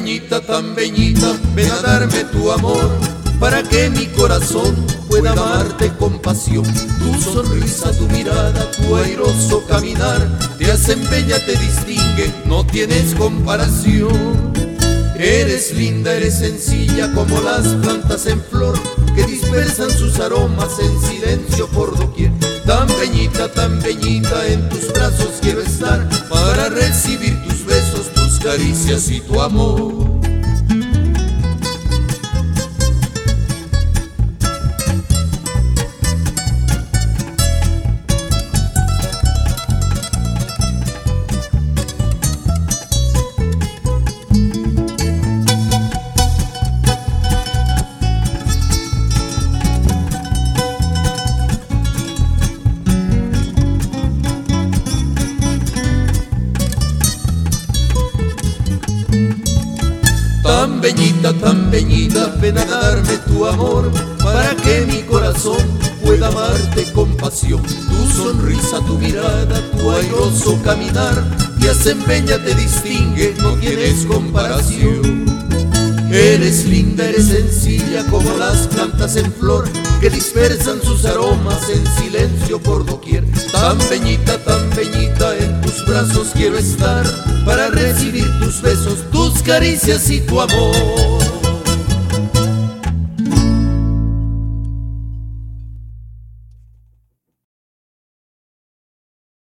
Tan beñita, tan beñita, ven a darme tu amor, para que mi corazón pueda amarte con pasión. Tu sonrisa, tu mirada, tu airoso caminar, te hacen bella, te distingue, no tienes comparación. Eres linda, eres sencilla como las plantas en flor que dispersan sus aromas en silencio por doquier. Tan beñita, tan beñita, en tus brazos quiero estar para recibir tus besos, tus caricias y tu amor. Tan beñita, tan beñita, ven a darme tu amor para que mi corazón pueda amarte con pasión. Tu sonrisa, tu mirada, tu airoso caminar te hacen bella, te distingue, no tienes comparación. Eres linda, eres sencilla como las plantas en flor que dispersan sus aromas en silencio por doquier. Tan beñita, tan beñita, en tus brazos quiero estar para recibir tus besos, tus caricias y tu amor.